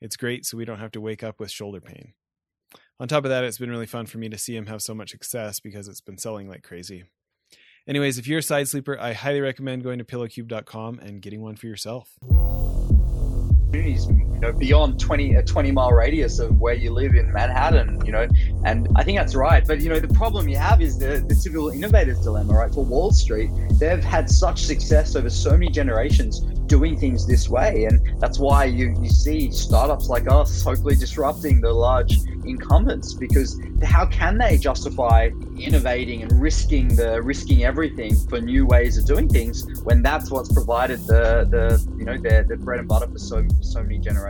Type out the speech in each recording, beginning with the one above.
it's great so we don't have to wake up with shoulder pain. On top of that, it's been really fun for me to see him have so much success because it's been selling like crazy. Anyways, if you're a side sleeper, I highly recommend going to pillowcube.com and getting one for yourself. Communities, you know, beyond 20 a 20 mile radius of where you live in Manhattan, you know, and I think that's right. But you know, the problem you have is the the typical innovators dilemma, right? For Wall Street, they've had such success over so many generations doing things this way, and that's why you you see startups like us hopefully disrupting the large incumbents because how can they justify innovating and risking the risking everything for new ways of doing things when that's what's provided the the you know the, the bread and butter for so so many generations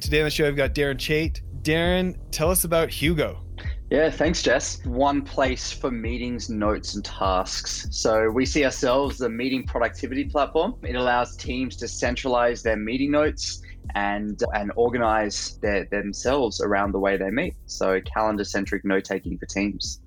Today on the show, I've got Darren Chait. Darren, tell us about Hugo. Yeah, thanks, Jess. One place for meetings, notes, and tasks. So we see ourselves a meeting productivity platform. It allows teams to centralize their meeting notes and and organize their, themselves around the way they meet. So calendar centric note taking for teams.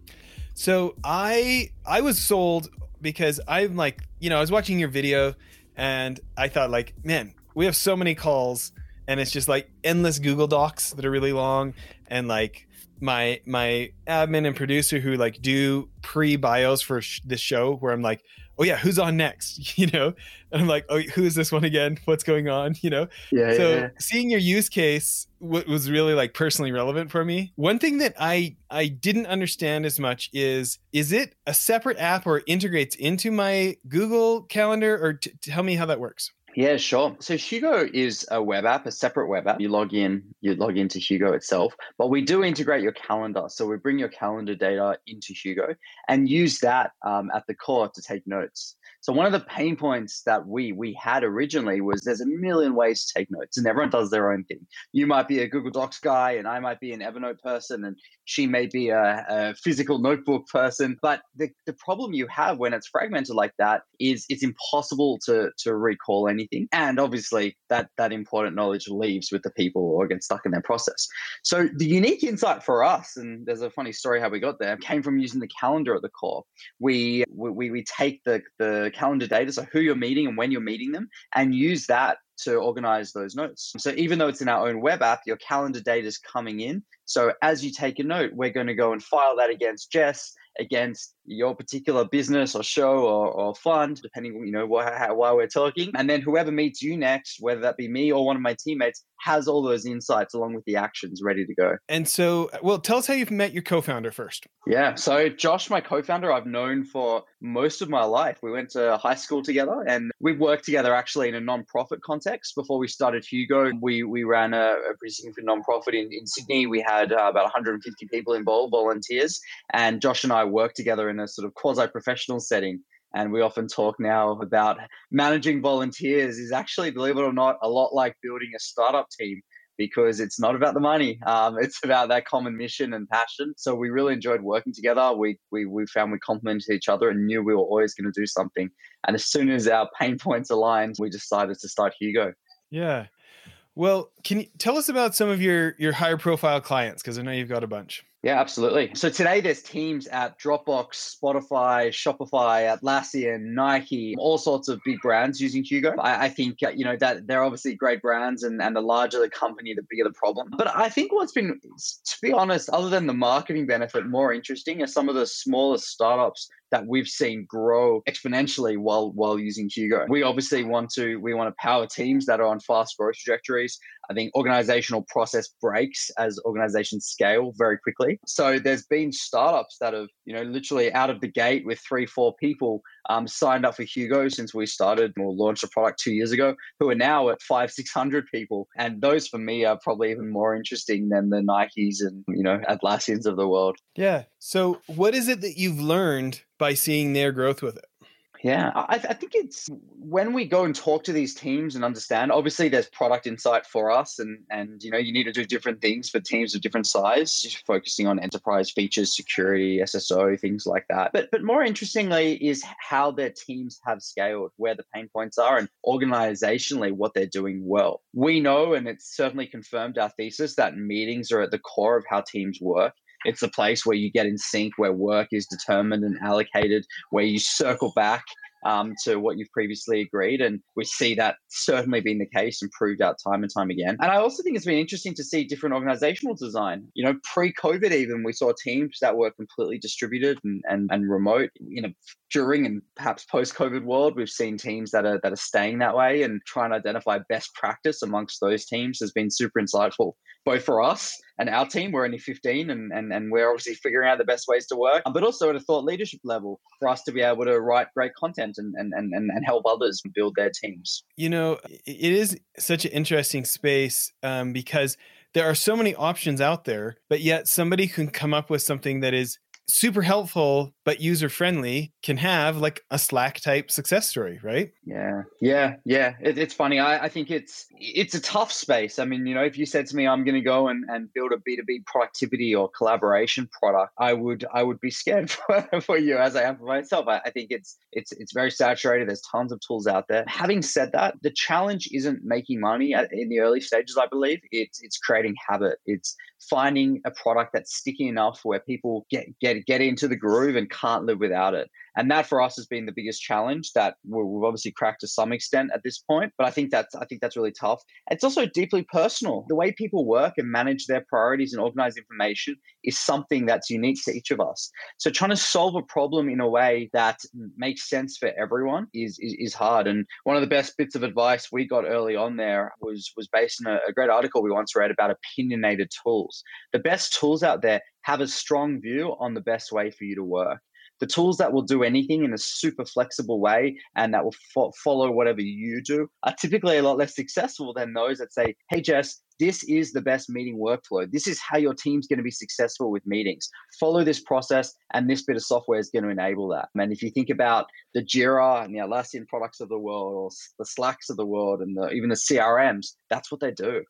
So I I was sold because I'm like you know I was watching your video and I thought like man we have so many calls and it's just like endless Google Docs that are really long and like my my admin and producer who like do pre bios for sh- this show where I'm like oh yeah, who's on next? You know, and I'm like, oh, who is this one again? What's going on? You know, yeah. So yeah. seeing your use case w- was really like personally relevant for me. One thing that I I didn't understand as much is is it a separate app or integrates into my Google Calendar, or t- tell me how that works. Yeah, sure. So Hugo is a web app, a separate web app. You log in, you log into Hugo itself, but we do integrate your calendar. So we bring your calendar data into Hugo and use that um, at the core to take notes. So one of the pain points that we we had originally was there's a million ways to take notes, and everyone does their own thing. You might be a Google Docs guy, and I might be an Evernote person, and she may be a, a physical notebook person. But the, the problem you have when it's fragmented like that is it's impossible to to recall anything, and obviously that that important knowledge leaves with the people or gets stuck in their process. So the unique insight for us, and there's a funny story how we got there, came from using the calendar at the core. We we we take the the calendar data, so who you're meeting and when you're meeting them, and use that to organize those notes. So even though it's in our own web app, your calendar data is coming in. So as you take a note, we're going to go and file that against Jess, against your particular business or show or, or fund, depending, you know, why, how, why we're talking. And then whoever meets you next, whether that be me or one of my teammates, has all those insights along with the actions ready to go. And so, well, tell us how you've met your co-founder first. Yeah. So Josh, my co-founder, I've known for most of my life. We went to high school together and we worked together actually in a non-profit context. Before we started Hugo, we, we ran a, a pretty significant non-profit in, in Sydney. We had uh, about 150 people involved, volunteers. And Josh and I worked together in a sort of quasi-professional setting. And we often talk now about managing volunteers is actually, believe it or not, a lot like building a startup team because it's not about the money. Um, it's about that common mission and passion. So we really enjoyed working together. We we, we found we complemented each other and knew we were always going to do something. And as soon as our pain points aligned, we decided to start Hugo. Yeah. Well, can you tell us about some of your your higher profile clients? Because I know you've got a bunch. Yeah, absolutely. So today there's teams at Dropbox, Spotify, Shopify, Atlassian, Nike, all sorts of big brands using Hugo. I, I, think uh, you know that they're obviously great brands, and, and the larger the company, the bigger the problem. But I think what's been, to be honest, other than the marketing benefit, more interesting are some of the smallest startups that we've seen grow exponentially while while using Hugo. We obviously want to we want to power teams that are on fast growth trajectories. I think organizational process breaks as organizations scale very quickly. So there's been startups that have, you know, literally out of the gate with three, four people um, signed up for Hugo since we started or launched a product two years ago, who are now at five, 600 people. And those for me are probably even more interesting than the Nikes and, you know, Atlassians of the world. Yeah. So what is it that you've learned by seeing their growth with it? Yeah, I, I, think it's when we go and talk to these teams and understand. Obviously, there's product insight for us, and and you know you need to do different things for teams of different size, focusing on enterprise features, security, SSO, things like that. But but more interestingly is how their teams have scaled, where the pain points are, and organizationally what they're doing well. We know, and it's certainly confirmed our thesis that meetings are at the core of how teams work. It's a place where you get in sync, where work is determined and allocated, where you circle back um, to what you've previously agreed. And we see that certainly being the case and proved out time and time again. And I also think it's been interesting to see different organizational design. You know, pre COVID, even we saw teams that were completely distributed and, and, and remote. You know, during and perhaps post COVID world, we've seen teams that are that are staying that way and trying to identify best practice amongst those teams has been super insightful, both for us and our team. We're only 15 and, and, and we're obviously figuring out the best ways to work, but also at a thought leadership level for us to be able to write great content and, and, and, and help others build their teams. You know, it is such an interesting space um, because there are so many options out there, but yet somebody can come up with something that is super helpful but user friendly can have like a slack type success story right? Yeah yeah yeah it, it's funny I, I think it's it's a tough space i mean you know if you said to me i'm going to go and, and build a b2b productivity or collaboration product i would i would be scared for, for you as i am for myself I, I think it's it's it's very saturated there's tons of tools out there. Having said that the challenge isn't making money at, in the early stages i believe it's it's creating habit it's finding a product that's sticky enough where people get get get into the groove and can't live without it. And that for us has been the biggest challenge that we've obviously cracked to some extent at this point. But I think that's I think that's really tough. It's also deeply personal. The way people work and manage their priorities and organize information is something that's unique to each of us. So trying to solve a problem in a way that makes sense for everyone is is, is hard. And one of the best bits of advice we got early on there was was based on a, a great article we once read about opinionated tools. The best tools out there have a strong view on the best way for you to work the tools that will do anything in a super flexible way and that will fo- follow whatever you do are typically a lot less successful than those that say, hey, Jess, this is the best meeting workflow. This is how your team's going to be successful with meetings. Follow this process, and this bit of software is going to enable that. And if you think about the Jira and the Atlassian products of the world, or the Slacks of the world, and the, even the CRMs, that's what they do.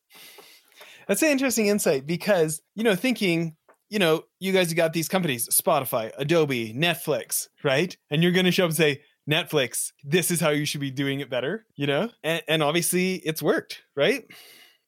That's an interesting insight because, you know, thinking you know, you guys have got these companies, Spotify, Adobe, Netflix, right? And you're going to show up and say, Netflix, this is how you should be doing it better, you know? And, and obviously it's worked, right?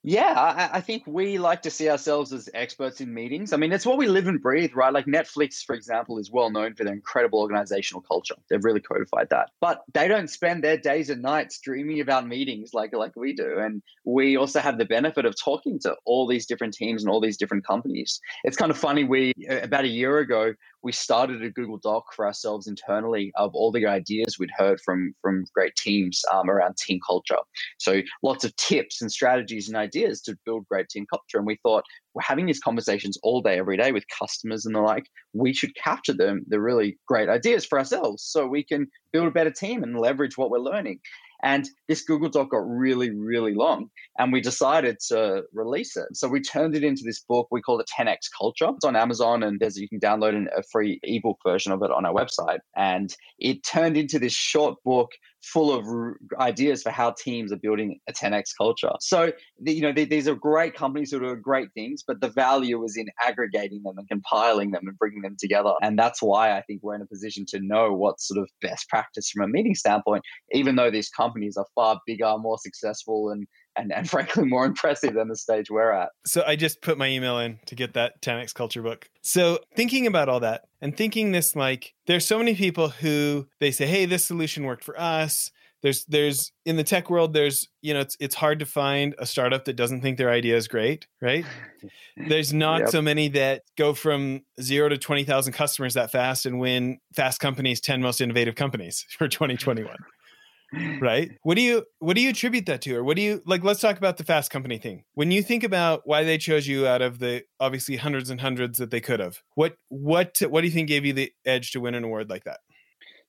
Yeah, I, I, think we like to see ourselves as experts in meetings. I mean, it's what we live and breathe, right? Like Netflix, for example, is well known for their incredible organizational culture. They've really codified that. But they don't spend their days and nights dreaming about meetings like like we do. And we also have the benefit of talking to all these different teams and all these different companies. It's kind of funny. We about a year ago, we started a Google Doc for ourselves internally of all the ideas we'd heard from from great teams um, around team culture. So lots of tips and strategies and ideas to build great team culture. And we thought we're having these conversations all day, every day with customers and the like. We should capture them, the really great ideas for ourselves, so we can build a better team and leverage what we're learning. And this Google Doc got really, really long. And we decided to release it. So we turned it into this book. We call it 10x Culture. It's on Amazon and there's you can download a free ebook version of it on our website. And it turned into this short book full of ideas for how teams are building a 10x culture. So, you know, these are great companies who do great things, but the value is in aggregating them and compiling them and bringing them together. And that's why I think we're in a position to know what sort of best practice from a meeting standpoint, even though these companies are far bigger, more successful, and and, and frankly more impressive than the stage we're at. So I just put my email in to get that 10x culture book. So thinking about all that and thinking this like there's so many people who they say, hey, this solution worked for us. There's there's in the tech world, there's you know, it's it's hard to find a startup that doesn't think their idea is great, right? There's not yep. so many that go from zero to twenty thousand customers that fast and win Fast Company's ten most innovative companies for 2021 right? What do you what do you attribute that to? Or what do you like let's talk about the fast company thing. When you think about why they chose you out of the obviously hundreds and hundreds that they could have what what what do you think gave you the edge to win an award like that?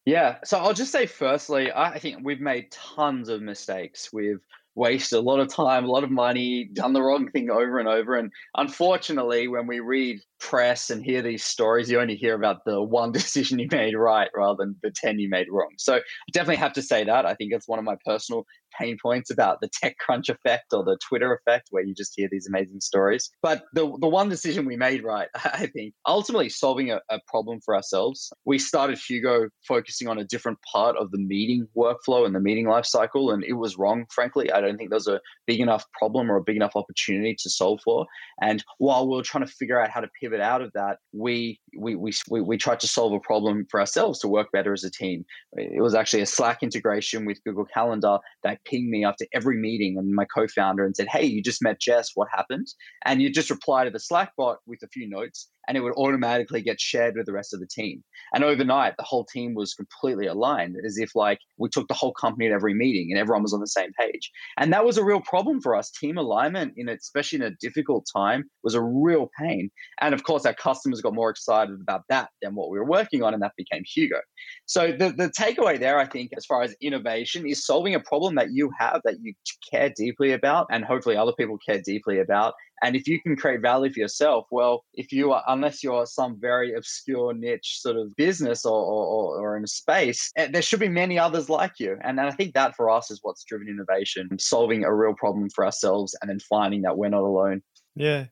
Yeah so i'll just say firstly i think we've made tons of mistakes. We've wasted a lot of time, a lot of money, done the wrong thing over and over. And unfortunately, when we read press and hear these stories, you only hear about the one decision you made right rather than the 10 you made wrong. So I definitely have to say that. I think it's one of my personal pain points about the TechCrunch effect or the Twitter effect, where you just hear these amazing stories. But the, the one decision we made right, I think, ultimately solving a, a problem for ourselves. We started Hugo focusing on a different part of the meeting workflow and the meeting life cycle, and it was wrong, frankly. I don't think there's a big enough problem or a big enough opportunity to solve for. And while we are trying to figure out how to pivot pivot out of that, we, we, we, we, tried to solve a problem for ourselves to work better as a team. It was actually a Slack integration with Google Calendar that pinged me after every meeting and my co-founder and said, hey, you just met Jess, what happened? And you just reply to the Slack bot with a few notes and it would automatically get shared with the rest of the team. And overnight, the whole team was completely aligned, as if like we took the whole company at every meeting and everyone was on the same page. And that was a real problem for us. Team alignment, in especially in a difficult time, was a real pain. And of course, our customers got more excited about that than what we were working on, and that became Hugo. So the the takeaway there, I think, as far as innovation, is solving a problem that you have that you care deeply about, and hopefully other people care deeply about, and if you can create value for yourself, well, if you are, unless you're some very obscure niche sort of business or, or, or in a space, eh, there should be many others like you. And, and I think that for us is what's driven innovation, solving a real problem for ourselves and then finding that we're not alone. Yeah.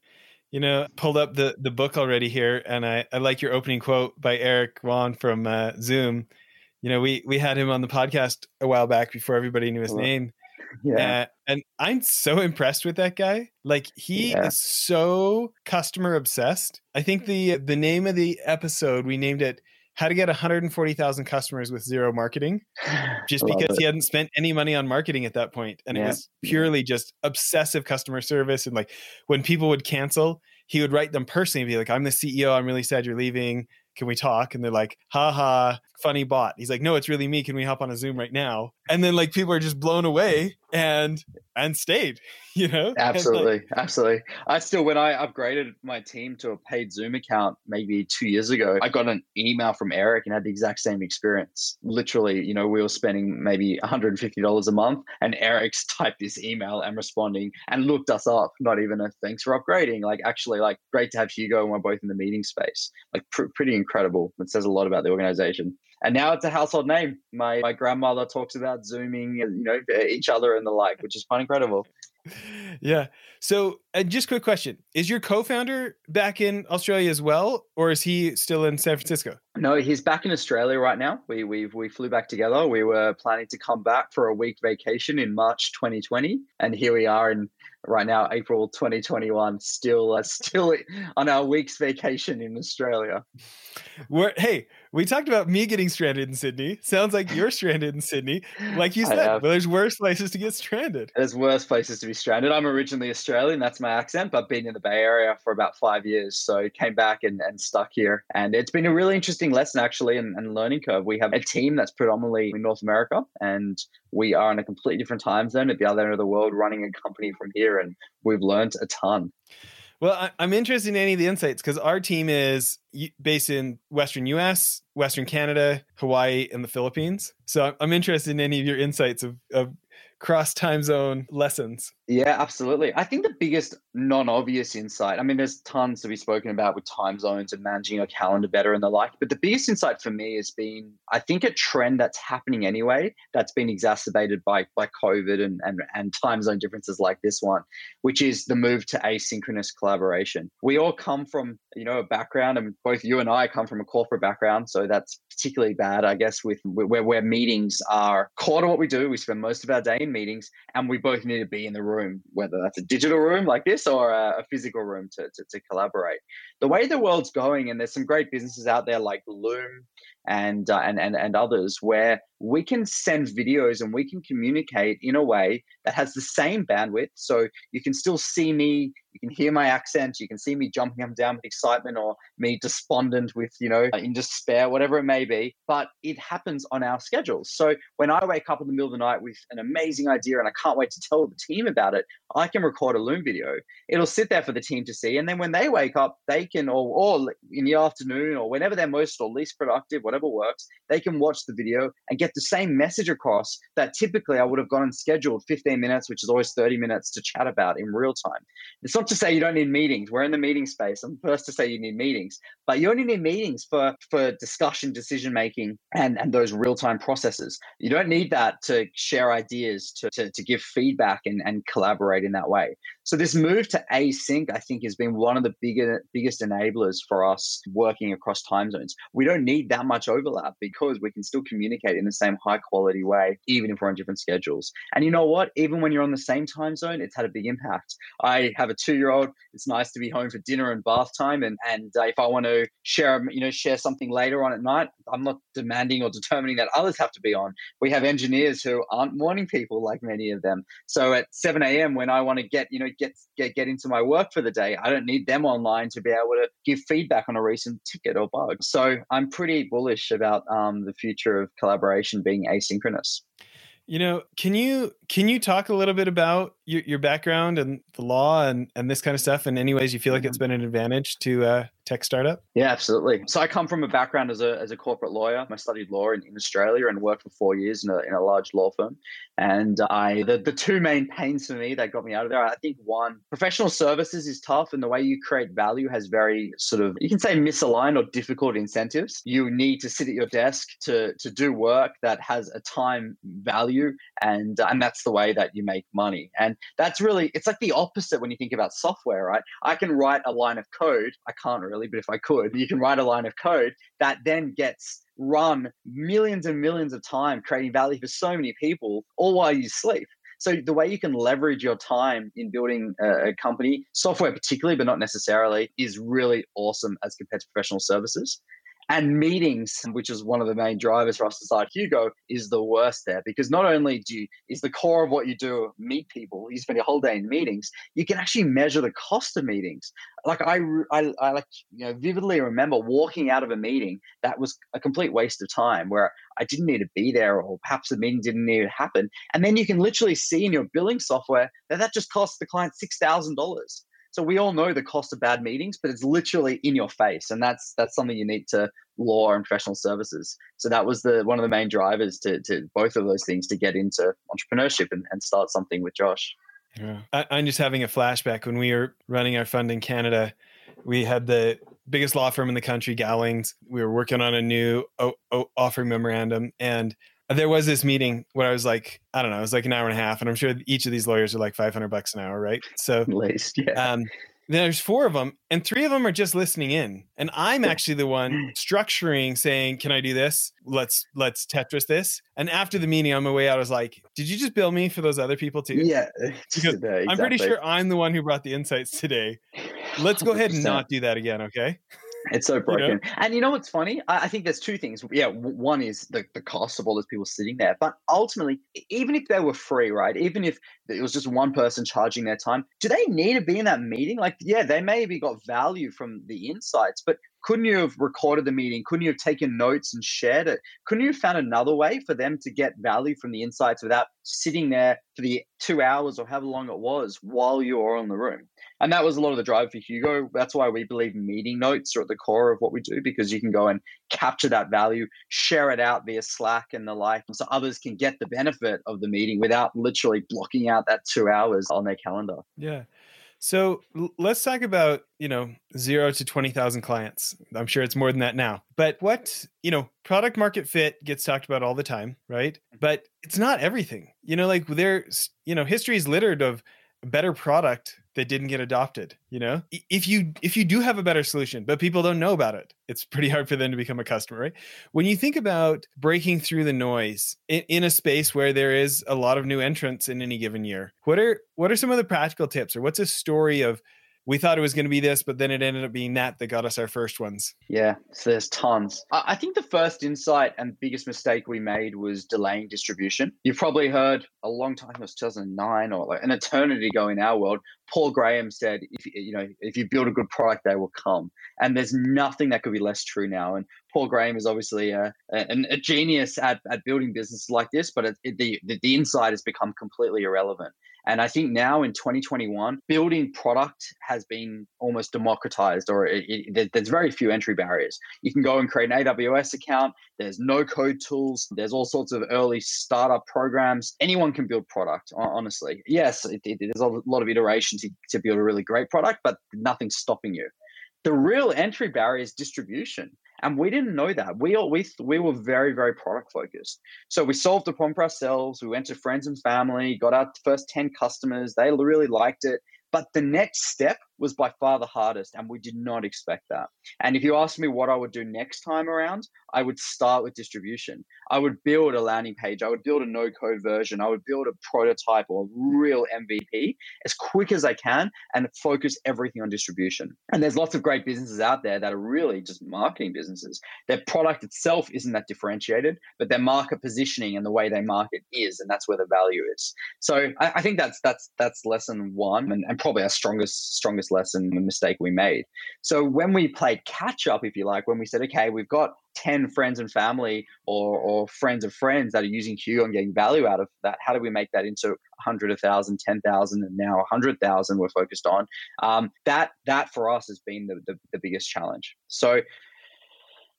You know, pulled up the, the book already here, and I, I like your opening quote by Eric Yuan from uh, Zoom. You know, we we had him on the podcast a while back before everybody knew his name, yeah. Uh, and I'm so impressed with that guy. Like he yeah. is so customer obsessed. I think the the name of the episode we named it how to get 140,000 customers with zero marketing just because he hadn't spent any money on marketing at that point and yeah. it was purely just obsessive customer service and like when people would cancel he would write them personally and be like I'm the CEO I'm really sad you're leaving can we talk and they're like haha funny bot. He's like, no, it's really me. Can we hop on a Zoom right now? And then like people are just blown away and and stayed, you know? Absolutely. Like, absolutely. I still when I upgraded my team to a paid Zoom account maybe two years ago, I got an email from Eric and had the exact same experience. Literally, you know, we were spending maybe $150 a month and Eric's typed this email and responding and looked us up. Not even a thanks for upgrading. Like actually like great to have Hugo and we're both in the meeting space. Like pr- pretty incredible. It says a lot about the organization and now it's a household name. My my grandmother talks about zooming, you know, each other and the like, which is quite incredible. Yeah. So, and just quick question: Is your co-founder back in Australia as well, or is he still in San Francisco? No, he's back in Australia right now. We we we flew back together. We were planning to come back for a week vacation in March 2020, and here we are in right now, April 2021, still uh, still on our week's vacation in Australia. We're, hey, we talked about me getting stranded in Sydney. Sounds like you're stranded in Sydney. Like you said, well, there's worse places to get stranded. There's worse places to be stranded. I'm originally Australian, that's my accent, but I've been in the Bay Area for about five years. So came back and, and stuck here. And it's been a really interesting lesson actually and, and learning curve. We have a team that's predominantly in North America and we are in a completely different time zone at the other end of the world running a company from here and we've learned a ton. Well, I'm interested in any of the insights because our team is based in Western US, Western Canada, Hawaii, and the Philippines. So I'm interested in any of your insights of, of cross time zone lessons. Yeah, absolutely. I think the biggest non obvious insight, I mean, there's tons to be spoken about with time zones and managing your calendar better and the like, but the biggest insight for me has been, I think, a trend that's happening anyway that's been exacerbated by, by COVID and, and, and time zone differences like this one, which is the move to asynchronous collaboration. We all come from, you know, a background, and both you and I come from a corporate background. So that's particularly bad, I guess, with where, where meetings are core to what we do. We spend most of our day in meetings and we both need to be in the room room, whether that's a digital room like this or a, a physical room to, to, to, collaborate. The way the world's going, and there's some great businesses out there like Loom and, uh, and and and others where we can send videos and we can communicate in a way that has the same bandwidth. So you can still see me, you can hear my accent, you can see me jumping up and down with excitement or me despondent with, you know, in despair, whatever it may be. But it happens on our schedules. So when I wake up in the middle of the night with an amazing idea and I can't wait to tell the team about it, I can record a Loom video. It'll sit there for the team to see. And then when they wake up, they can, or, or in the afternoon or whenever they're most or least productive, whatever works, they can watch the video and get the same message across that typically I would have gone and scheduled 15 minutes, which is always 30 minutes to chat about in real time. It's not to say you don't need meetings. We're in the meeting space. I'm first to say you need meetings, but you only need meetings for, for discussion, decision making, and, and those real time processes. You don't need that to share ideas, to, to, to give feedback and, and collaborate in that way. So this move to async, I think, has been one of the bigger, biggest enablers for us working across time zones. We don't need that much overlap because we can still communicate in the same high quality way, even if we're on different schedules. And you know what? Even when you're on the same time zone, it's had a big impact. I have a two-year-old. It's nice to be home for dinner and bath time, and and uh, if I want to share, you know, share something later on at night, I'm not demanding or determining that others have to be on. We have engineers who aren't morning people like many of them. So at 7 a.m. when I want to get, you know, get get get into my work for the day. I don't need them online to be able to give feedback on a recent ticket or bug. So I'm pretty bullish about um, the future of collaboration being asynchronous. You know, can you can you talk a little bit about your, your background and the law and, and this kind of stuff in any ways you feel like it's mm-hmm. been an advantage to uh, tech startup? Yeah, absolutely. So I come from a background as a, as a corporate lawyer. I studied law in, in Australia and worked for four years in a, in a large law firm. And I the, the two main pains for me that got me out of there, I think one, professional services is tough and the way you create value has very sort of you can say misaligned or difficult incentives. You need to sit at your desk to to do work that has a time value and and that's the way that you make money. And that's really it's like the opposite when you think about software, right? I can write a line of code. I can't really, but if I could, you can write a line of code that then gets run millions and millions of time creating value for so many people all while you sleep. So the way you can leverage your time in building a, company, software particularly, but not necessarily, is really awesome as compared to professional services. And meetings, which is one of the main drivers for us to start Hugo, is the worst there because not only do you, is the core of what you do meet people, you spend your whole day in meetings, you can actually measure the cost of meetings. Like I, I, I like you know vividly remember walking out of a meeting that was a complete waste of time where I didn't need to be there, or perhaps the meeting didn't need to happen. And then you can literally see in your billing software that that just cost the client six thousand dollars. So we all know the cost of bad meetings, but it's literally in your face, and that's that's something you need to law and professional services. So that was the one of the main drivers to to both of those things to get into entrepreneurship and, and start something with Josh. Yeah. I, I'm just having a flashback when we were running our fund in Canada. We had the biggest law firm in the country, Gowlings. We were working on a new o- o- offering memorandum, and there was this meeting where I was like, I don't know, it was like an hour and a half, and I'm sure each of these lawyers are like 500 bucks an hour, right? So, at least, yeah. Um, there's four of them, and three of them are just listening in, and I'm actually the one structuring, saying, "Can I do this? Let's let's Tetris this." And after the meeting, on my way out, I was like, "Did you just bill me for those other people too?" Yeah, exactly. I'm pretty sure I'm the one who brought the insights today. Let's go ahead and not do that again, okay? It's so broken. You know? And you know what's funny? I, I, think there's two things. Yeah, one is the, the cost of all those people sitting there. But ultimately, even if they were free, right? Even if it was just one person charging their time, do they need to be in that meeting? Like, yeah, they maybe got value from the insights, but couldn't you have recorded the meeting? Couldn't you have taken notes and shared it? Couldn't you have found another way for them to get value from the insights without sitting there for the two hours or however long it was while you were in the room? And that was a lot of the drive for Hugo. That's why we believe meeting notes are at the core of what we do because you can go and capture that value, share it out via Slack and the like, so others can get the benefit of the meeting without literally blocking out that two hours on their calendar. Yeah. So let's talk about, you know, zero to 20,000 clients. I'm sure it's more than that now. But what, you know, product market fit gets talked about all the time, right? Mm-hmm. But it's not everything. You know, like there's, you know, history is littered of better product that didn't get adopted you know? If you if you do have a better solution but people don't know about it it's pretty hard for them to become a customer right? When you think about breaking through the noise in, in a space where there is a lot of new entrants in any given year what are what are some of the practical tips or what's a story of we thought it was going to be this, but then it ended up being that that got us our first ones. Yeah, so there's tons. I think the first insight and biggest mistake we made was delaying distribution. You've probably heard a long time, it was 2009 or like an eternity ago in our world. Paul Graham said, "If you know, if you build a good product, they will come." And there's nothing that could be less true now. And Paul Graham is obviously a, a, a genius at, at building businesses like this, but it, it, the, the the insight has become completely irrelevant. And I think now in 2021, building product has been almost democratized, or it, it, there's very few entry barriers. You can go and create an AWS account. There's no code tools. There's all sorts of early startup programs. Anyone can build product, honestly. Yes, it, there's a lot of iteration to, to build a really great product, but nothing's stopping you. The real entry barrier is distribution. And we didn't know that. We we we were very very product focused. So we solved the problem for ourselves. We went to friends and family, got our first ten customers. They really liked it. But the next step was by far the hardest, and we did not expect that. And if you ask me what I would do next time around, I would start with distribution. I would build a landing page, I would build a no code version, I would build a prototype or a real MVP as quick as I can and focus everything on distribution. And there's lots of great businesses out there that are really just marketing businesses. Their product itself isn't that differentiated, but their market positioning and the way they market is, and that's where the value is. So I, I think that's that's that's lesson one and, and probably our strongest strongest lesson, the mistake we made. So when we played catch up, if you like, when we said, okay, we've got 10 friends and family or, or friends of friends that are using Hugo and getting value out of that, how do we make that into 100, 1,000, 10,000, and now 100,000 we're focused on? Um, that, that for us has been the, the, the biggest challenge. So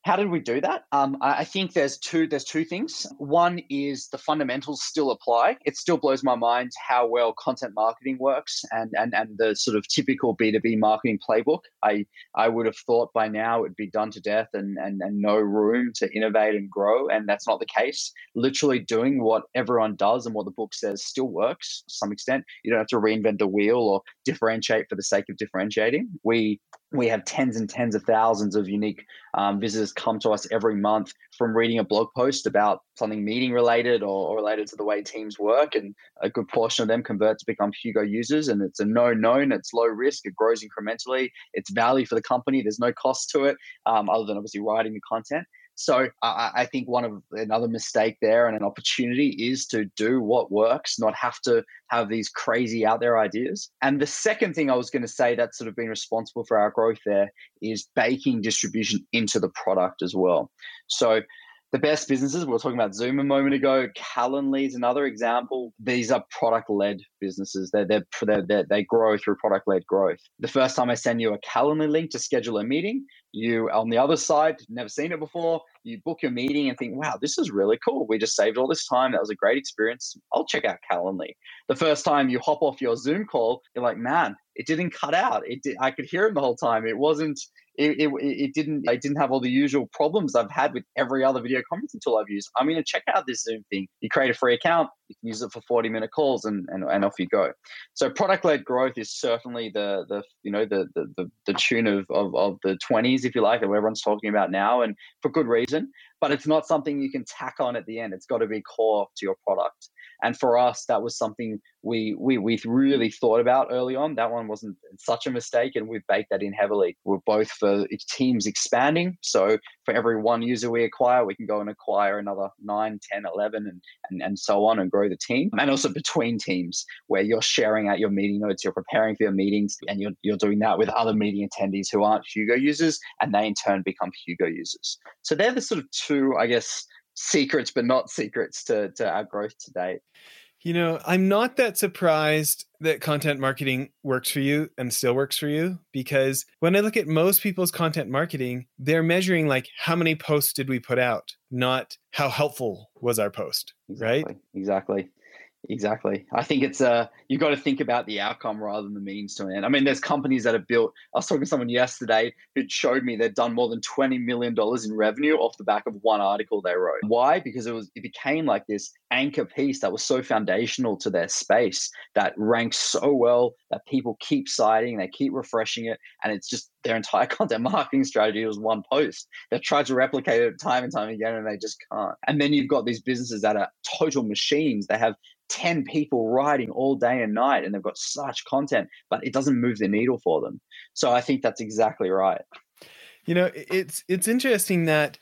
how did we do that? Um, I think there's two. There's two things. One is the fundamentals still apply. It still blows my mind how well content marketing works and and and the sort of typical B two B marketing playbook. I I would have thought by now it'd be done to death and and and no room to innovate and grow, and that's not the case. Literally doing what everyone does and what the book says still works to some extent. You don't have to reinvent the wheel or differentiate for the sake of differentiating. We we have tens and tens of thousands of unique um, visitors come to us every month from reading a blog post about something meeting related or, or, related to the way teams work and a good portion of them convert to become hugo users and it's a no known it's low risk it grows incrementally it's value for the company there's no cost to it um, other than obviously writing the content so I, I, think one of another mistake there and an opportunity is to do what works, not have to have these crazy out there ideas. And the second thing I was going to say that's sort of been responsible for our growth there is baking distribution into the product as well. So the best businesses, we were talking about Zoom a moment ago. Calendly is another example. These are product led businesses. They're, they're, they're, they grow through product led growth. The first time I send you a Calendly link to schedule a meeting, you on the other side, never seen it before, you book your meeting and think, wow, this is really cool. We just saved all this time. That was a great experience. I'll check out Calendly. The first time you hop off your Zoom call, you're like, man, it didn't cut out. It did, I could hear him the whole time. It wasn't it, it, didn't it didn't have all the usual problems I've had with every other video conferencing tool I've used. I'm going to check out this Zoom thing. You create a free account, you can use it for 40 minute calls, and and, and off you go. So product led growth is certainly the the you know the the the, the tune of, of of the 20s, if you like, that everyone's talking about now, and for good reason. But it's not something you can tack on at the end. It's got to be core to your product. And for us, that was something we we we really thought about early on. That one wasn't such a mistake, and we've baked that in heavily. We're both for teams expanding. So for every one user we acquire, we can go and acquire another 9, 10, 11, and, and, and so on and grow the team. And also between teams where you're sharing out your meeting notes, you're preparing for your meetings, and you're, you're doing that with other meeting attendees who aren't Hugo users, and they in turn become Hugo users. So they're the sort of two, I guess, secrets, but not secrets to, to our growth to date. You know, I'm not that surprised that content marketing works for you and still works for you because when I look at most people's content marketing, they're measuring like how many posts did we put out, not how helpful was our post, exactly, right? Exactly. Exactly. I think it's uh you've got to think about the outcome rather than the means to an end. I mean, there's companies that have built. I was talking to someone yesterday who showed me they'd done more than twenty million dollars in revenue off the back of one article they wrote. Why? Because it was it became like this anchor piece that was so foundational to their space that ranks so well that people keep citing, they keep refreshing it, and it's just their entire content marketing strategy was one post. They've tried to replicate it time and time again, and they just can't. And then you've got these businesses that are total machines. They have 10 people writing all day and night and they've got such content but it doesn't move the needle for them. So i think that's exactly right. You know it's it's interesting that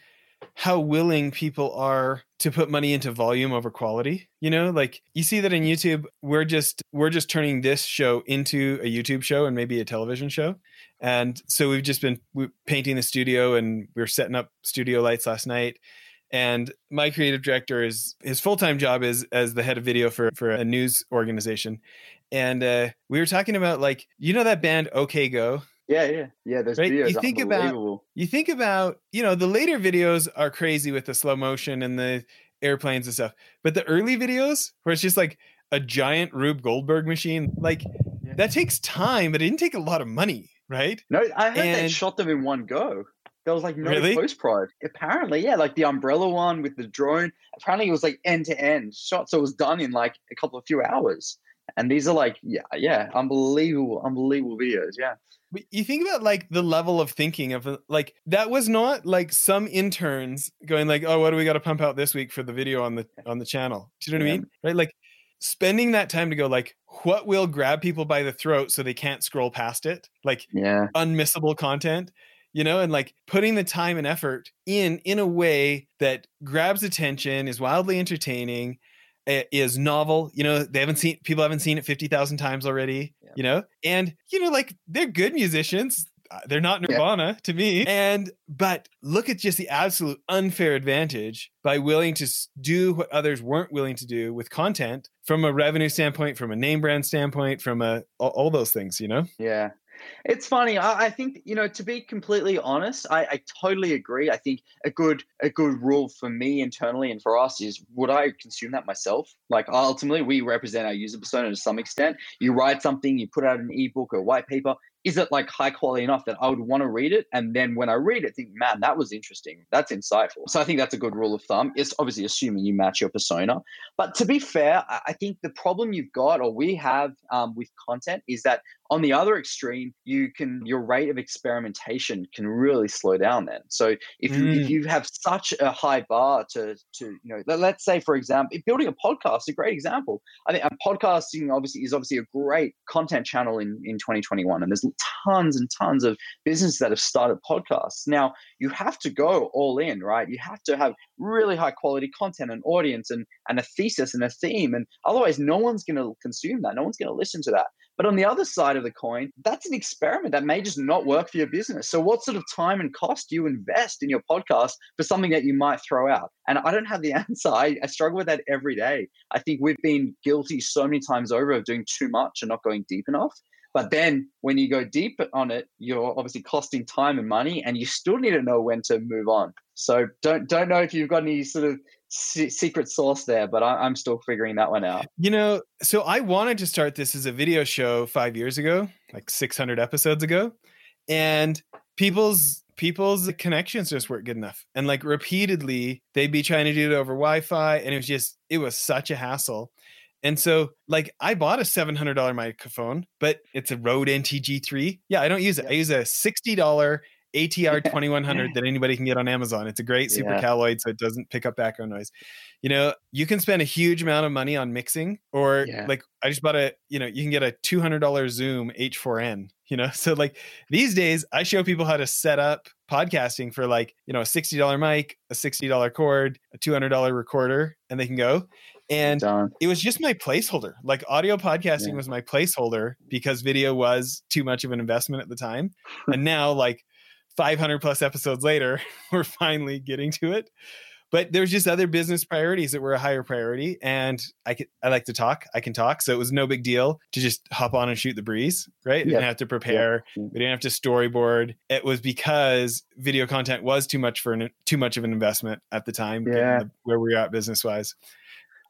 how willing people are to put money into volume over quality you know? Like you see that in youtube we're just we're just turning this show into a youtube show and maybe a television show. And so we've just been painting the studio and we are setting up studio lights last night and my creative director is his full-time job is as the head of video for for a news organization and uh, we were talking about like you know that band OK Go yeah, yeah, yeah. Those right? videos you think about you think about you know the later videos are crazy with the slow motion and the airplanes and stuff, but the early videos where it's just like a giant Rube Goldberg machine, like yeah. that takes time, but it didn't take a lot of money, right? No, I heard and, they shot them in one go. There was like no really? post prod. Apparently, yeah, like the umbrella one with the drone. Apparently, it was like end to end shot, so it was done in like a couple of few hours. And these are like, yeah, yeah, unbelievable, unbelievable videos. Yeah. But you think about like the level of thinking of uh, like that was not like some interns going like, oh, what do we got to pump out this week for the video on the on the channel? Do you know what yeah. I mean? Right? Like spending that time to go like, what will grab people by the throat so they can't scroll past it? Like, yeah, unmissable content you know and like putting the time and effort in in a way that grabs attention is wildly entertaining is novel you know they haven't seen people haven't seen it 50,000 times already yeah. you know and you know like they're good musicians uh, they're not nirvana yeah. to me and but look at just the absolute unfair advantage by willing to do what others weren't willing to do with content from a revenue standpoint from a name brand standpoint from a all, all those things you know yeah it's funny. I, I, think you know to be completely honest, I, I, totally agree. I think a good a good rule for me internally and for us is would I consume that myself? Like ultimately, we represent our user persona to some extent. You write something, you put out an ebook or white paper is it like high quality enough that I would want to read it? And then when I read it, think, man, that was interesting. That's insightful. So I think that's a good rule of thumb. It's obviously assuming you match your persona. But to be fair, I think the problem you've got or we have um, with content is that on the other extreme, you can your rate of experimentation can really slow down then. So if you mm. if you have such a high bar to to you know let's say for example building a podcast is a great example. I think podcasting obviously is obviously a great content channel in in 2021 and there's tons and tons of businesses that have started podcasts. Now, you have to go all in, right? You have to have really high quality content and audience and, and a thesis and a theme. And otherwise, no one's going to consume that. No one's going to listen to that. But on the other side of the coin, that's an experiment that may just not work for your business. So, what sort of time and cost do you invest in your podcast for something that you might throw out? And I don't have the answer. I, I struggle with that every day. I think we've been guilty so many times over of doing too much and not going deep enough. But then when you go deep on it, you're obviously costing time and money, and you still need to know when to move on. So don't don't know if you've got any sort of secret sauce there, but I, am still figuring that one out. You know, so I wanted to start this as a video show five years ago, like 600 episodes ago, and people's people's connections just weren't good enough, and like repeatedly they'd be trying to do it over Wi-Fi, and it was just it was such a hassle. And so, like, I bought a $700 microphone, but it's a Rode NTG3. Yeah, I don't use it. I use a $60 ATR 2100 that anybody can get on Amazon. It's a great super yeah. caloid, so it doesn't pick up background noise. You know, you can spend a huge amount of money on mixing, or yeah. like I just bought a, you know, you can get a $200 Zoom H4n, you know? So, like, these days, I show people how to set up podcasting for like, you know, a $60 mic, a $60 cord, a $200 recorder, and they can go. And Done. it was just my placeholder. Like audio podcasting yeah. was my placeholder because video was too much of an investment at the time. and now, like 500 plus episodes later, we're finally getting to it. But there's just other business priorities that were a higher priority, and I could, I like to talk. I can talk, so it was no big deal to just hop on and shoot the breeze. Right? We didn't have to prepare. We didn't have to storyboard. It was because video content was too much for an, too much of an investment at the time. Yeah. Where we are at business wise.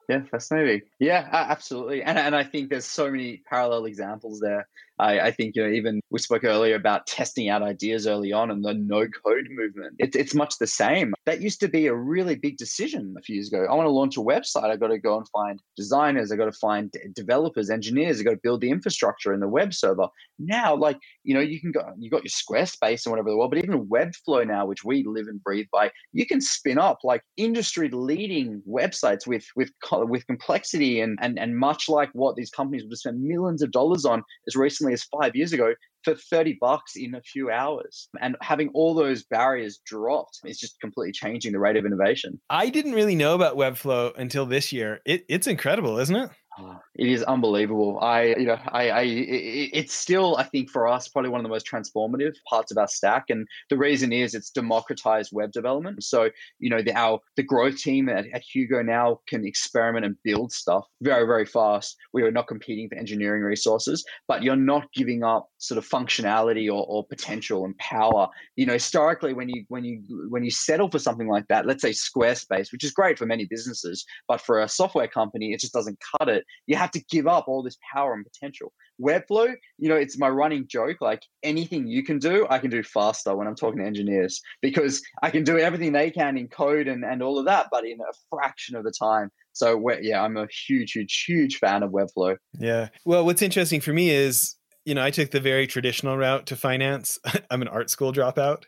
Yeah, fascinating. Yeah, absolutely. And and I think there's so many parallel examples there. I, I, think you know even we spoke earlier about testing out ideas early on and the no code movement. It's it's much the same. That used to be a really big decision a few years ago. I want to launch a website. I got to go and find designers. I got to find developers, engineers. I got to build the infrastructure and the web server. Now, like you know, you can go. You got your Squarespace and whatever the world, but even Webflow now, which we live and breathe by, you can spin up like industry leading websites with with with complexity and and and much like what these companies would spend millions of dollars on as recently as five years ago for 30 bucks in a few hours. And having all those barriers dropped is just completely changing the rate of innovation. I didn't really know about Webflow until this year. It, it's incredible, isn't it? Ah, It is unbelievable. I, you know, I, I, it's still, I think, for us, probably one of the most transformative parts of our stack. And the reason is it's democratized web development. So, you know, the our the growth team at, at Hugo now can experiment and build stuff very, very fast. We are not competing for engineering resources, but you're not giving up sort of functionality or, or potential and power. You know, historically, when you when you when you settle for something like that, let's say Squarespace, which is great for many businesses, but for a software company, it just doesn't cut it you have to give up all this power and potential. Webflow, you know, it's my running joke. Like anything you can do, I can do faster when I'm talking to engineers because I can do everything they can in code and, and all of that, but in a fraction of the time. So yeah, I'm a huge, huge, huge fan of Webflow. Yeah. Well, what's interesting for me is, you know, I took the very traditional route to finance. I'm an art school dropout.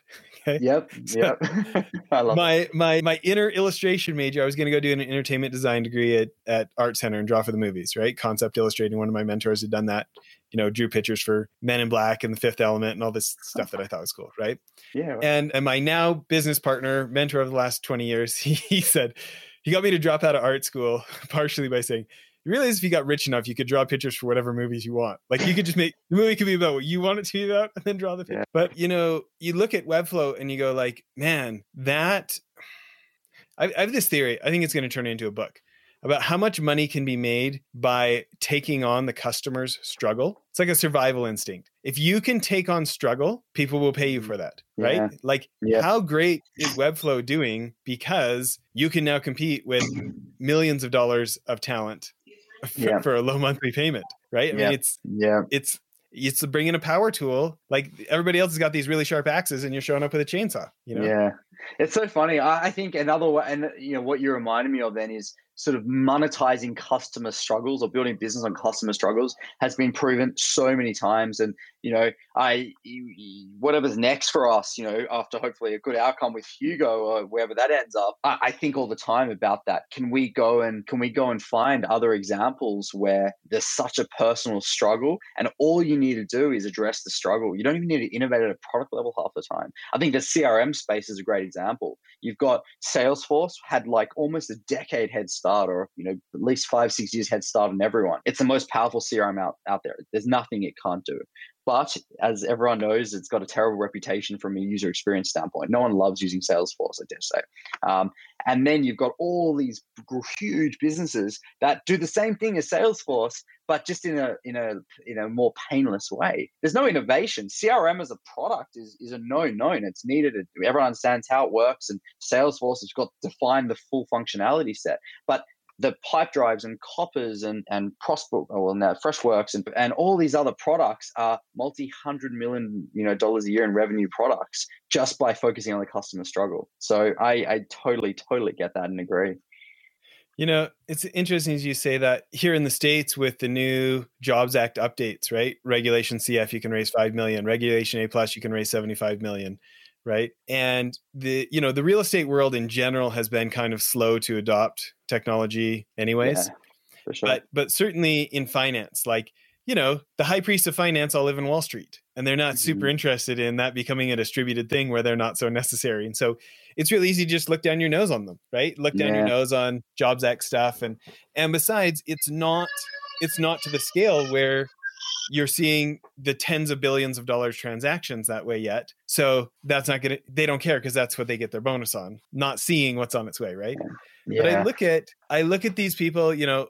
Okay. Yep. Yep. I love my it. my my inner illustration major. I was going to go do an entertainment design degree at at Art Center and draw for the movies. Right. Concept illustrating. One of my mentors had done that. You know, drew pictures for Men in Black and The Fifth Element and all this stuff that I thought was cool. Right. Yeah. And and my now business partner, mentor of the last twenty years, he, he said he got me to drop out of art school partially by saying you realize if you got rich enough, you could draw pictures for whatever movies you want. Like you could just make the movie could be about what you want it to be about, and then draw the picture. Yeah. But you know, you look at Webflow and you go like, man, that. I, I have this theory. I think it's going to turn into a book about how much money can be made by taking on the customer's struggle. It's like a survival instinct. If you can take on struggle, people will pay you mm-hmm. for that, right? Yeah. Like, yeah. how great is Webflow doing because you can now compete with millions of dollars of talent for, yeah. for a low monthly payment, right? I yeah. mean, it's yeah, it's it's bringing a power tool. Like everybody else has got these really sharp axes, and you're showing up with a chainsaw. You know? Yeah, it's so funny. I, I think another way, and you know, what you reminded me of then is sort of monetizing customer struggles or building business on customer struggles has been proven so many times. And you know, I whatever's next for us, you know, after hopefully a good outcome with Hugo or wherever that ends up, I, I think all the time about that. Can we go and can we go and find other examples where there's such a personal struggle, and all you need to do is address the struggle. You don't even need to innovate at a product level half the time. I think the CRM space is a great example. You've got Salesforce had like almost a decade head start, or you know, at least five six years head start on everyone. It's the most powerful CRM out out there. There's nothing it can't do. But as everyone knows, it's got a terrible reputation from a user experience standpoint. No one loves using Salesforce, I dare say. Um, and then you've got all these huge businesses that do the same thing as Salesforce, but just in a in a in a more painless way. There's no innovation. CRM as a product is is a known known. It's needed. Everyone understands how it works, and Salesforce has got to define the full functionality set. But the Pipedrives and coppers and and Crossbook oh, well now Freshworks and and all these other products are multi hundred million you know dollars a year in revenue products just by focusing on the customer struggle. So I I totally totally get that and agree. You know, it's interesting as you say that here in the States with the new Jobs Act updates, right? Regulation CF, you can raise 5 million. Regulation A plus, you can raise 75 million right and the you know the real estate world in general has been kind of slow to adopt technology anyways yeah, sure. but but certainly in finance like you know the high priests of finance all live in wall street and they're not mm-hmm. super interested in that becoming a distributed thing where they're not so necessary and so it's really easy to just look down your nose on them right look down yeah. your nose on jobs act stuff and and besides it's not it's not to the scale where you're seeing the tens of billions of dollars transactions that way yet. So that's not going to, they don't care because that's what they get their bonus on, not seeing what's on its way. Right. Yeah. But I look at, I look at these people, you know,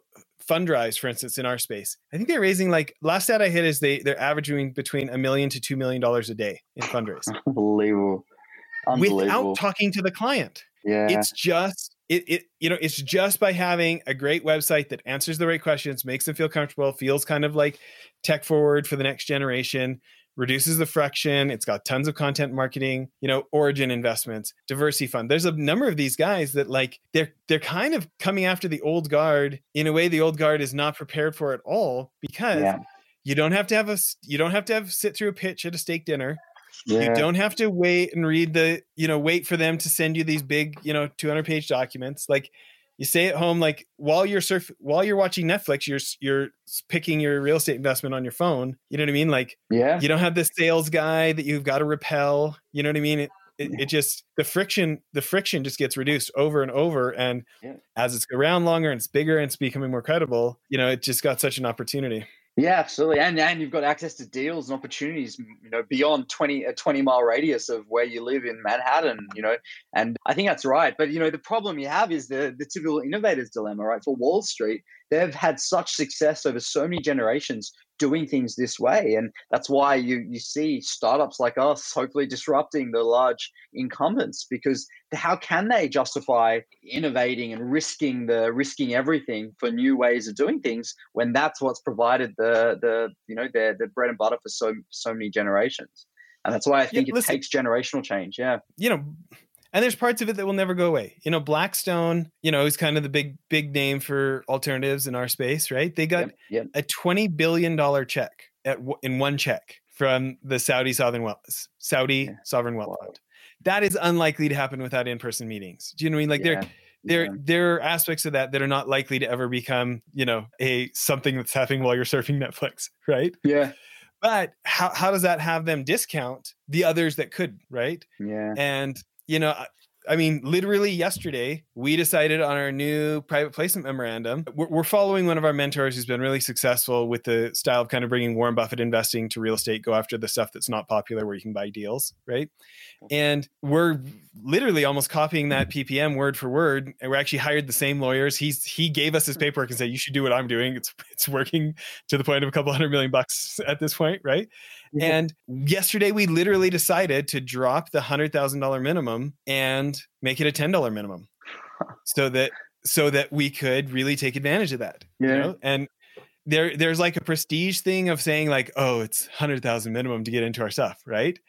Fundrise, for instance, in our space. I think they're raising like last stat I hit is they they're averaging between a million to two million dollars a day in fundraise. Unbelievable. Unbelievable. Without talking to the client. Yeah. It's just it, it you know it's just by having a great website that answers the right questions makes them feel comfortable feels kind of like tech forward for the next generation reduces the friction it's got tons of content marketing you know origin investments DiversyFund there's a number of these guys that like they're they're kind of coming after the old guard in a way the old guard is not prepared for at all because yeah. you don't have to have a you don't have to have sit through a pitch at a steak dinner yeah. You don't have to wait and read the, you know, wait for them to send you these big, you know, 200 page documents. Like you stay at home, like while you're surf, while you're watching Netflix, you're you're picking your real estate investment on your phone. You know what I mean? Like, yeah, you don't have this sales guy that you've got to repel. You know what I mean? It, it, it, just the friction the friction just gets reduced over and over and yeah. as it's around longer and it's bigger and it's becoming more credible you know it just got such an opportunity yeah, absolutely, and and you've got access to deals and opportunities, you know, beyond 20 a twenty mile radius of where you live in Manhattan, you know, and I think that's right. But you know, the problem you have is the the typical innovator's dilemma, right? For Wall Street, they've had such success over so many generations doing things this way. And that's why you, you see startups like us hopefully disrupting the large incumbents because how can they justify innovating and risking the risking everything for new ways of doing things when that's what's provided the the you know the the bread and butter for so so many generations. And that's why I think yeah, it takes generational change. Yeah. You know, and there's parts of it that will never go away. You know, Blackstone, you know, is kind of the big big name for alternatives in our space, right? They got yep, yep. a 20 billion dollar check at in one check from the Saudi Sovereign Wealth Saudi yeah. Sovereign Wealth wow. Fund. That is unlikely to happen without in-person meetings. Do you know what I mean? Like yeah. there there yeah. there are aspects of that that are not likely to ever become, you know, a something that's happening while you're surfing Netflix, right? Yeah. But how, how does that have them discount the others that could, right? Yeah. And you know, I mean, literally yesterday, we decided on our new private placement memorandum. We're, we're, following one of our mentors who's been really successful with the style of kind of bringing Warren Buffett investing to real estate, go after the stuff that's not popular where you can buy deals, right? Mm-hmm. And we're literally almost copying that PPM word for word. And we actually hired the same lawyers. He's he gave us his hmm. paperwork and said, "You should do what I'm doing. It's it's working to the point of a couple hundred million bucks at this point, right?" Yeah. And yesterday we literally decided to drop the hundred thousand dollar minimum and make it a ten dollar minimum, so that so that we could really take advantage of that. Yeah. You know? And there there's like a prestige thing of saying like, oh, it's hundred thousand minimum to get into our stuff, right?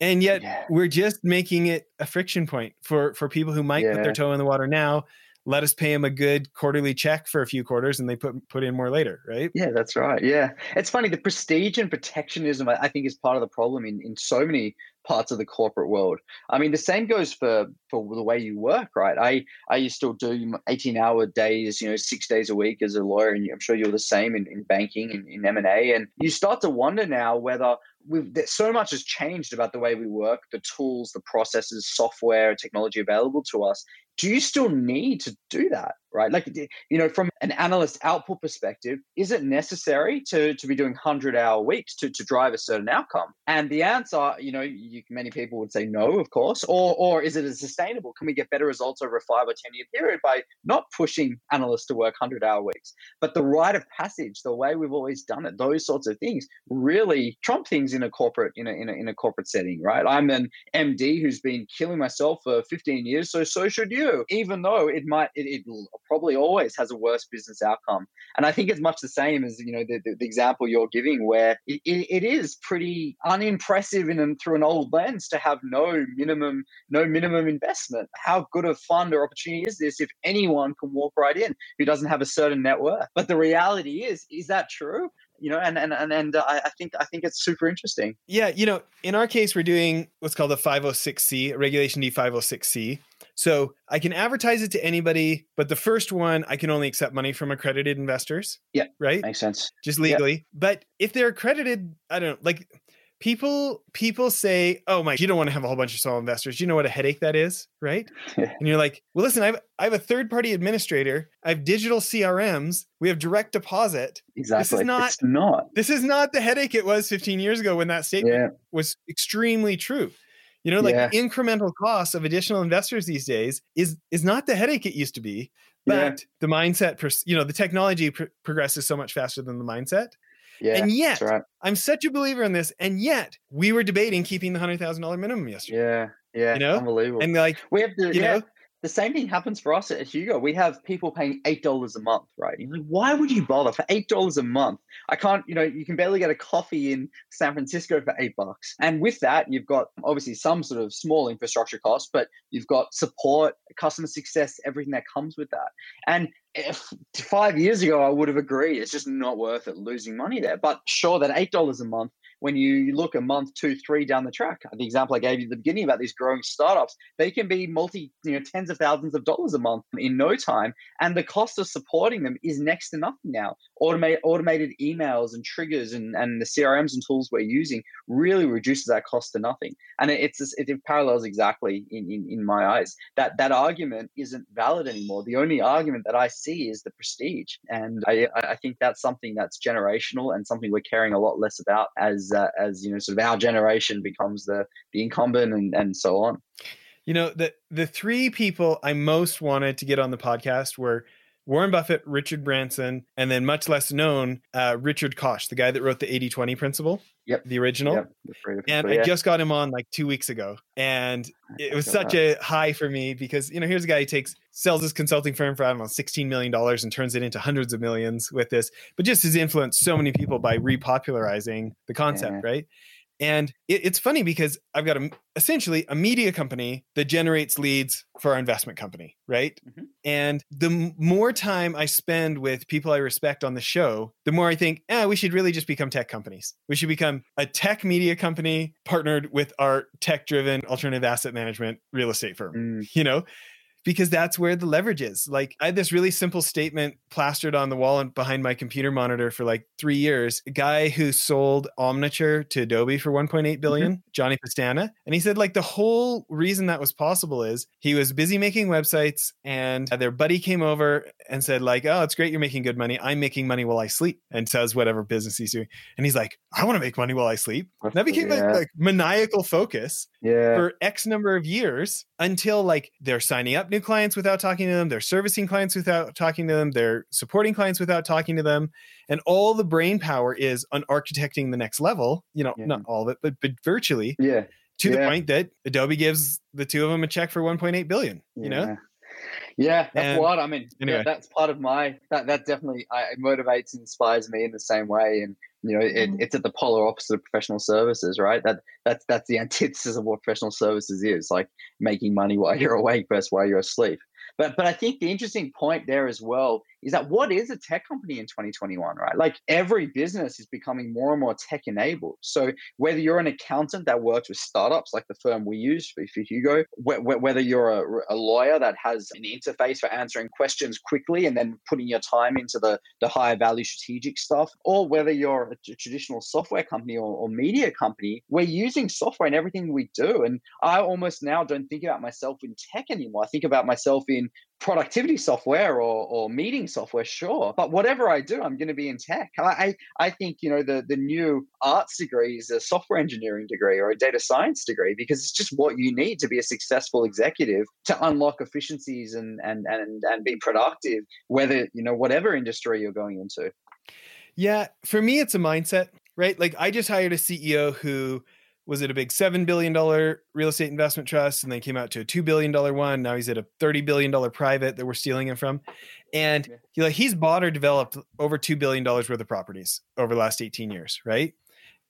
And yet yeah. we're just making it a friction point for for people who might yeah. put their toe in the water now let us pay them a good quarterly check for a few quarters and they put put in more later, right? Yeah, that's right. Yeah. It's funny, the prestige and protectionism I, think is part of the problem in, in so many parts of the corporate world. I mean, the same goes for for the way you work, right? I I to do 18 hour days, you know, six days a week as a lawyer, and I'm sure you're the same in, in banking and in M&A. And you start to wonder now whether we've so much has changed about the way we work, the tools, the processes, software, technology available to us do you still need to do that? Right? Like, you know, from an analyst output perspective, is it necessary to, to be doing 100 hour weeks to, to drive a certain outcome? And the answer, you know, you, many people would say no, of course, or, or is it sustainable? Can we get better results over a five or 10 year period by not pushing analysts to work 100 hour weeks? But the rite of passage, the way we've always done it, those sorts of things really trump things in a corporate, in a, in a, in a corporate setting, right? I'm an MD who's been killing myself for 15 years, so so should you, even though it might, it, it probably always has a worse business outcome. And I think it's much the same as you know the, the, the example you're giving, where it, it is pretty unimpressive in and through an old lens to have no minimum no minimum investment. How good a fund or opportunity is this if anyone can walk right in who doesn't have a certain net worth? But the reality is, is that true? you know and and and, and uh, I, think i think it's super interesting yeah you know in our case we're doing what's called a 506c regulation d 506c so I can advertise it to anybody, but the first one I can only accept money from accredited investors. Yeah. Right? Makes sense. Just legally. Yeah. But if they're accredited, I don't know, like people people say, "Oh my, you don't want to have a whole bunch of small investors. You know what a headache that is, right?" and you're like, "Well, listen, I have I have a third party administrator. I have digital CRMs. We have direct deposit. Exactly. This is not it's not. This is not the headache it was 15 years ago when that statement yeah. was extremely true. You know, like yeah. incremental cost of additional investors these days is is not the headache it used to be, but yeah. the mindset, you know, the technology pr- progresses so much faster than the mindset. Yeah, and yet, right. I'm such a believer in this, and yet we were debating keeping the hundred thousand dollar minimum yesterday. Yeah, yeah, you know, unbelievable. And like we have to, you yeah. know, the same thing happens for us at Hugo. We have people paying eight dollars a month, right? You're like, why would you bother for eight dollars a month? I can't, you know, you can barely get a coffee in San Francisco for eight bucks. And with that, you've got obviously some sort of small infrastructure costs, but you've got support, customer success, everything that comes with that. And if five years ago I would have agreed, it's just not worth it losing money there. But sure, that eight dollars a month when you look a month, two, three down the track, the example I gave you at the beginning about these growing startups, they can be multi, you know, tens of thousands of dollars a month in no time. And the cost of supporting them is next to nothing now. Automate, automated emails and triggers and, and the CRMs and tools we're using really reduces that cost to nothing. And it's it, it parallels exactly in, in, in my eyes that that argument isn't valid anymore. The only argument that I see is the prestige. And I, I think that's something that's generational and something we're caring a lot less about as uh, as you know sort of our generation becomes the the incumbent and and so on. You know the the three people i most wanted to get on the podcast were Warren Buffett, Richard Branson, and then much less known, uh, Richard Koch, the guy that wrote the 80 20 principle. Yep. The original. Yep. And yeah. I just got him on like two weeks ago. And it was such a high for me because, you know, here's a guy who takes, sells his consulting firm for, I don't know, $16 million and turns it into hundreds of millions with this, but just has influenced so many people by repopularizing the concept, yeah. right? And it, it's funny because I've got a, essentially a media company that generates leads for our investment company, right? Mm-hmm. And the more time I spend with people I respect on the show, the more I think, eh, we should really just become tech companies. We should become a tech media company partnered with our tech driven alternative asset management real estate firm, mm. you know? Because that's where the leverage is. Like I had this really simple statement plastered on the wall and behind my computer monitor for like three years. A guy who sold Omniture to Adobe for 1.8 billion, mm-hmm. Johnny Pestana. And he said like the whole reason that was possible is he was busy making websites and their buddy came over and said like, oh, it's great you're making good money. I'm making money while I sleep and says whatever business he's doing. And he's like, I want to make money while I sleep. that became yeah. like, like maniacal focus yeah. for X number of years until like they're signing up new clients without talking to them, they're servicing clients without talking to them, they're supporting clients without talking to them. And all the brain power is on architecting the next level, you know, yeah. not all of it, but but virtually. Yeah. To yeah. the point that Adobe gives the two of them a check for 1.8 billion, you know? Yeah, that's and, what I mean. Anyway. Yeah, that's part of my that that definitely I, motivates and inspires me in the same way. And you know, it, mm-hmm. it's at the polar opposite of professional services, right? That that's that's the antithesis of what professional services is, like making money while you're awake versus while you're asleep. But but I think the interesting point there as well is that what is a tech company in 2021, right? Like every business is becoming more and more tech enabled. So whether you're an accountant that works with startups like the firm we use for, Hugo, whether you're a, a, lawyer that has an interface for answering questions quickly and then putting your time into the, the higher value strategic stuff, or whether you're a traditional software company or, or media company, we're using software in everything we do. And I almost now don't think about myself in tech anymore. I think about myself in productivity software or, or meeting software, sure. But whatever I do, I'm going to be in tech. I, I think, you know, the, the new arts degree is a software engineering degree or a data science degree because it's just what you need to be a successful executive to unlock efficiencies and, and, and, and be productive, whether, you know, whatever industry you're going into. Yeah. For me, it's a mindset, right? Like I just hired a CEO who was it a big $7 billion real estate investment trust and then came out to a $2 billion one. Now he's at a $30 billion private that we're stealing him from. And he, like, he's bought or developed over $2 billion worth of properties over the last 18 years, right?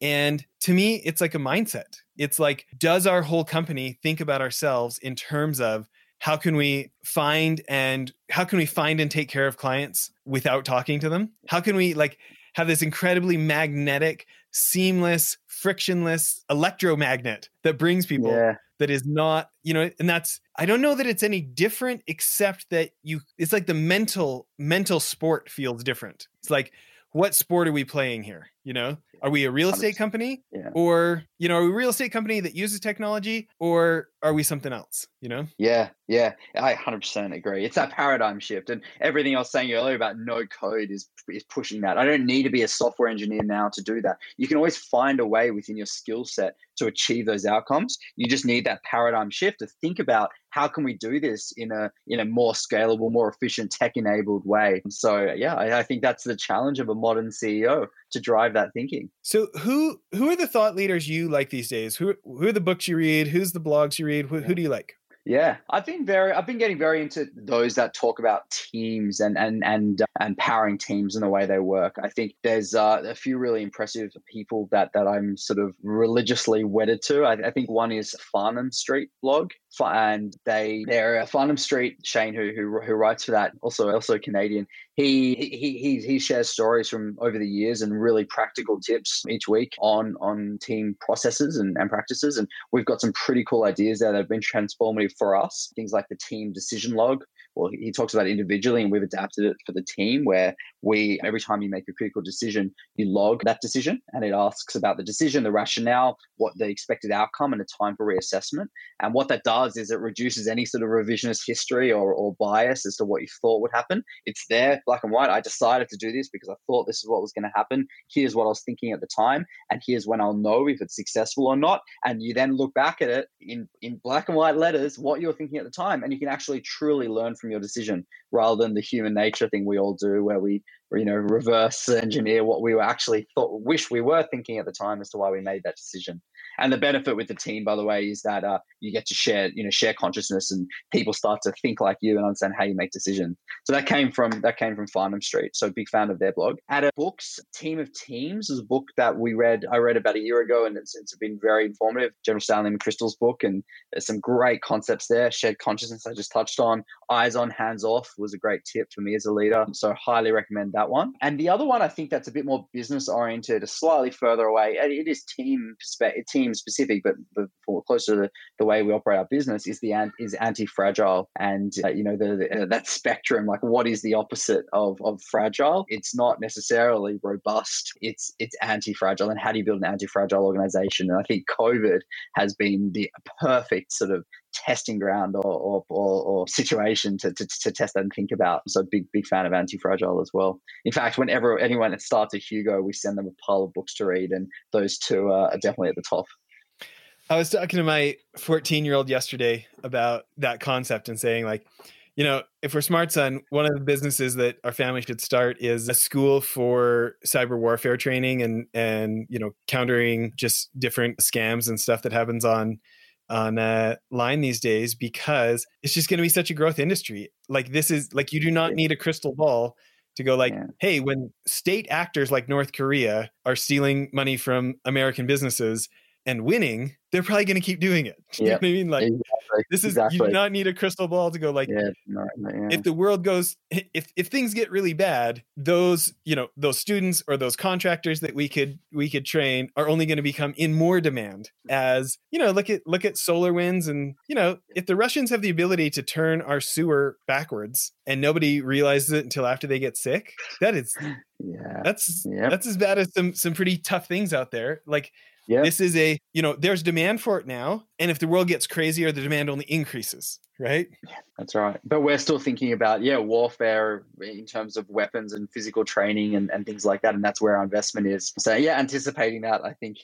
And to me, it's like a mindset. It's like, does our whole company think about ourselves in terms of how can we find and how can we find and take care of clients without talking to them? How can we like have this incredibly magnetic, seamless, frictionless electromagnet that brings people yeah. that is not, you know, and that's I don't know that it's any different except that you it's like the mental mental sport feels different. It's like what sport are we playing here? You know, are we a real estate company yeah. or, you know, are we a real estate company that uses technology or are we something else? You know? Yeah. Yeah. I 100% agree. It's that paradigm shift. And everything I was saying earlier about no code is, is pushing that. I don't need to be a software engineer now to do that. You can always find a way within your skill set to achieve those outcomes. You just need that paradigm shift to think about how can we do this in a in a more scalable, more efficient, tech enabled way. So yeah, I, I think that's the challenge of a modern CEO to drive that thinking. So who who are the thought leaders you like these days? Who who are the books you read? Who's the blogs you read? Who, who do you like? Yeah, I've been very, I've been getting very into those that talk about teams and and and uh, and powering teams and the way they work. I think there's uh, a few really impressive people that that I'm sort of religiously wedded to. I, I think one is Farnam Street blog, and they they're Farnam Street. Shane, who who who writes for that, also also Canadian. He he he he shares stories from over the years and really practical tips each week on on team processes and, and practices. And we've got some pretty cool ideas there that have been transformative for us. Things like the team decision log, well, he talks about individually, and we've adapted it for the team where we, every time you make a critical decision, you log that decision and it asks about the decision, the rationale, what the expected outcome, and a time for reassessment. And what that does is it reduces any sort of revisionist history or, or bias as to what you thought would happen. It's there, black and white. I decided to do this because I thought this is what was going to happen. Here's what I was thinking at the time. And here's when I'll know if it's successful or not. And you then look back at it in, in black and white letters, what you were thinking at the time. And you can actually truly learn from your decision rather than the human nature thing we all do where we you know reverse engineer what we were actually thought wish we were thinking at the time as to why we made that decision and the benefit with the team, by the way, is that uh, you get to share, you know, share consciousness, and people start to think like you and understand how you make decisions. So that came from that came from Farnam Street. So big fan of their blog. At a books, Team of Teams is a book that we read. I read about a year ago, and it's, it's been very informative. General Stanley McChrystal's book, and there's some great concepts there. Shared consciousness, I just touched on. Eyes on, hands off was a great tip for me as a leader. So highly recommend that one. And the other one, I think that's a bit more business oriented, slightly further away. It is team perspective, team specific, but, for closer to the, the way we operate our business is the is anti fragile, and uh, you know the, the uh, that spectrum. Like, what is the opposite of of fragile? It's not necessarily robust. It's it's anti fragile, and how do you build an anti fragile organization? And I think COVID has been the perfect sort of testing ground or, or, or, or situation to, to, to, test that and think about. So big, big fan of Anti-Fragile as well. In fact, whenever anyone starts a Hugo, we send them a pile of books to read and those two are definitely at the top. I was talking to my 14 year old yesterday about that concept and saying like, you know, if we're smart, son, one of the businesses that our family should start is a school for cyber warfare training and and you know countering just different scams and stuff that happens on on uh, line these days because it's just going to be such a growth industry. Like this is like you do not need a crystal ball to go like, yeah. hey, when state actors like North Korea are stealing money from American businesses and winning, they're probably going to keep doing it. You know what I mean? Like exactly. this is exactly. you do not need a crystal ball to go like yeah, no, no, yeah. if the world goes if if things get really bad, those, you know, those students or those contractors that we could we could train are only going to become in more demand as, you know, look at look at SolarWinds and, you know, if the Russians have the ability to turn our sewer backwards and nobody realizes it until after they get sick, that is yeah. That's yep. that's as bad as some some pretty tough things out there. Like yeah. This is a, you know, there's demand for it now. And if the world gets crazier, the demand only increases, right? Yeah, that's right. But we're still thinking about, yeah, warfare in terms of weapons and physical training and, and things like that. And that's where our investment is. So, yeah, anticipating that, I think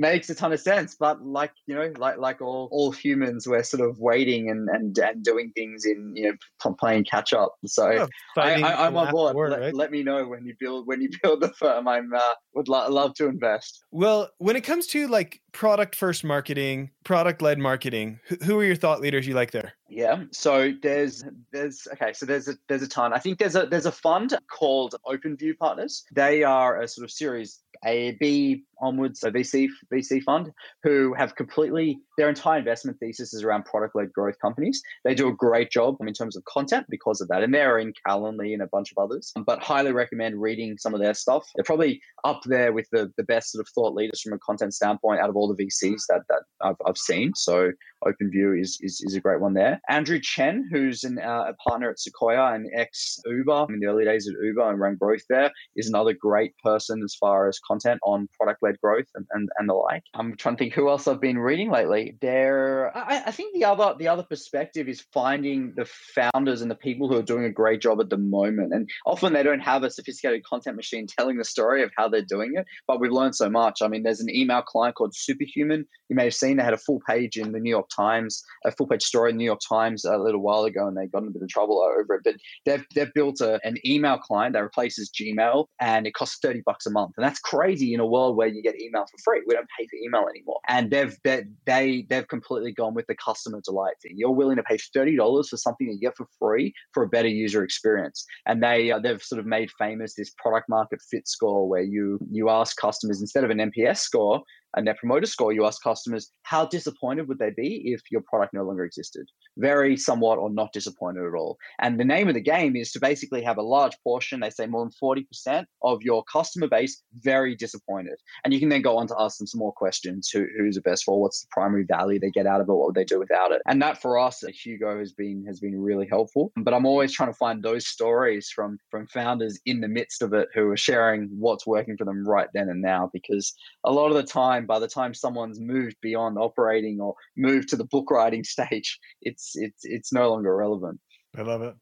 makes a ton of sense. But like you know, like like all all humans, we're sort of waiting and and, and doing things in you know playing catch up. So yeah, I, am on board. War, let, right? let, me know when you build when you build the firm. I'm uh, would lo- love to invest. Well, when it comes to like product first marketing, product led marketing, who, who are your thought leaders you like there? Yeah. So there's there's okay. So there's a there's a ton. I think there's a there's a fund called OpenView Partners. They are a sort of series a B onwards, a VC VC fund, who have completely their entire investment thesis is around product led growth companies. They do a great job in terms of content because of that, and they're in Calendly and a bunch of others. But highly recommend reading some of their stuff. They're probably up there with the the best sort of thought leaders from a content standpoint out of all the VCs that that I've, I've seen. So OpenView is, is, is a great one there. Andrew Chen, who's an, uh, a partner at Sequoia and ex Uber in the early days at Uber and ran growth there, is another great person as far as content on product led growth and, and, and the like. I'm trying to think who else I've been reading lately. There, I, I think the other the other perspective is finding the founders and the people who are doing a great job at the moment. And often they don't have a sophisticated content machine telling the story of how they're doing it, but we've learned so much. I mean, there's an email client called Superhuman. You may have seen they had a full page in the New York Times, a full page story in the New York Times a little while ago, and they got in a bit of trouble over it. But they've they've built a, an email client that replaces Gmail, and it costs thirty bucks a month, and that's crazy in a world where you get email for free. We don't pay for email anymore. And they've they, they they've completely gone with the customer delight thing. You're willing to pay thirty dollars for something that you get for free for a better user experience. And they uh, they've sort of made famous this product market fit score where you you ask customers instead of an NPS score, a net promoter score, you ask customers how disappointed would they be if your product no longer existed? Very somewhat or not disappointed at all. And the name of the game is to basically have a large portion, they say more than 40% of your customer base very disappointed. And you can then go on to ask them some more questions. Who, who's the best for? What's the primary value they get out of it? What would they do without it? And that for us at Hugo has been has been really helpful. But I'm always trying to find those stories from from founders in the midst of it who are sharing what's working for them right then and now because a lot of the time time, by the time someone's moved beyond operating or moved to the book writing stage, it's it's it's no longer relevant. I love it.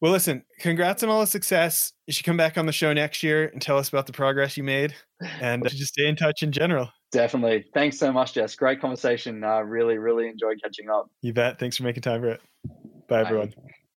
Well, listen, congrats on all the success. You should come back on the show next year and tell us about the progress you made and just stay in touch in general. Definitely. Thanks so much, Jess. Great conversation. Uh, really, really enjoyed catching up. You bet. Thanks for making time for it. Bye, Bye. everyone.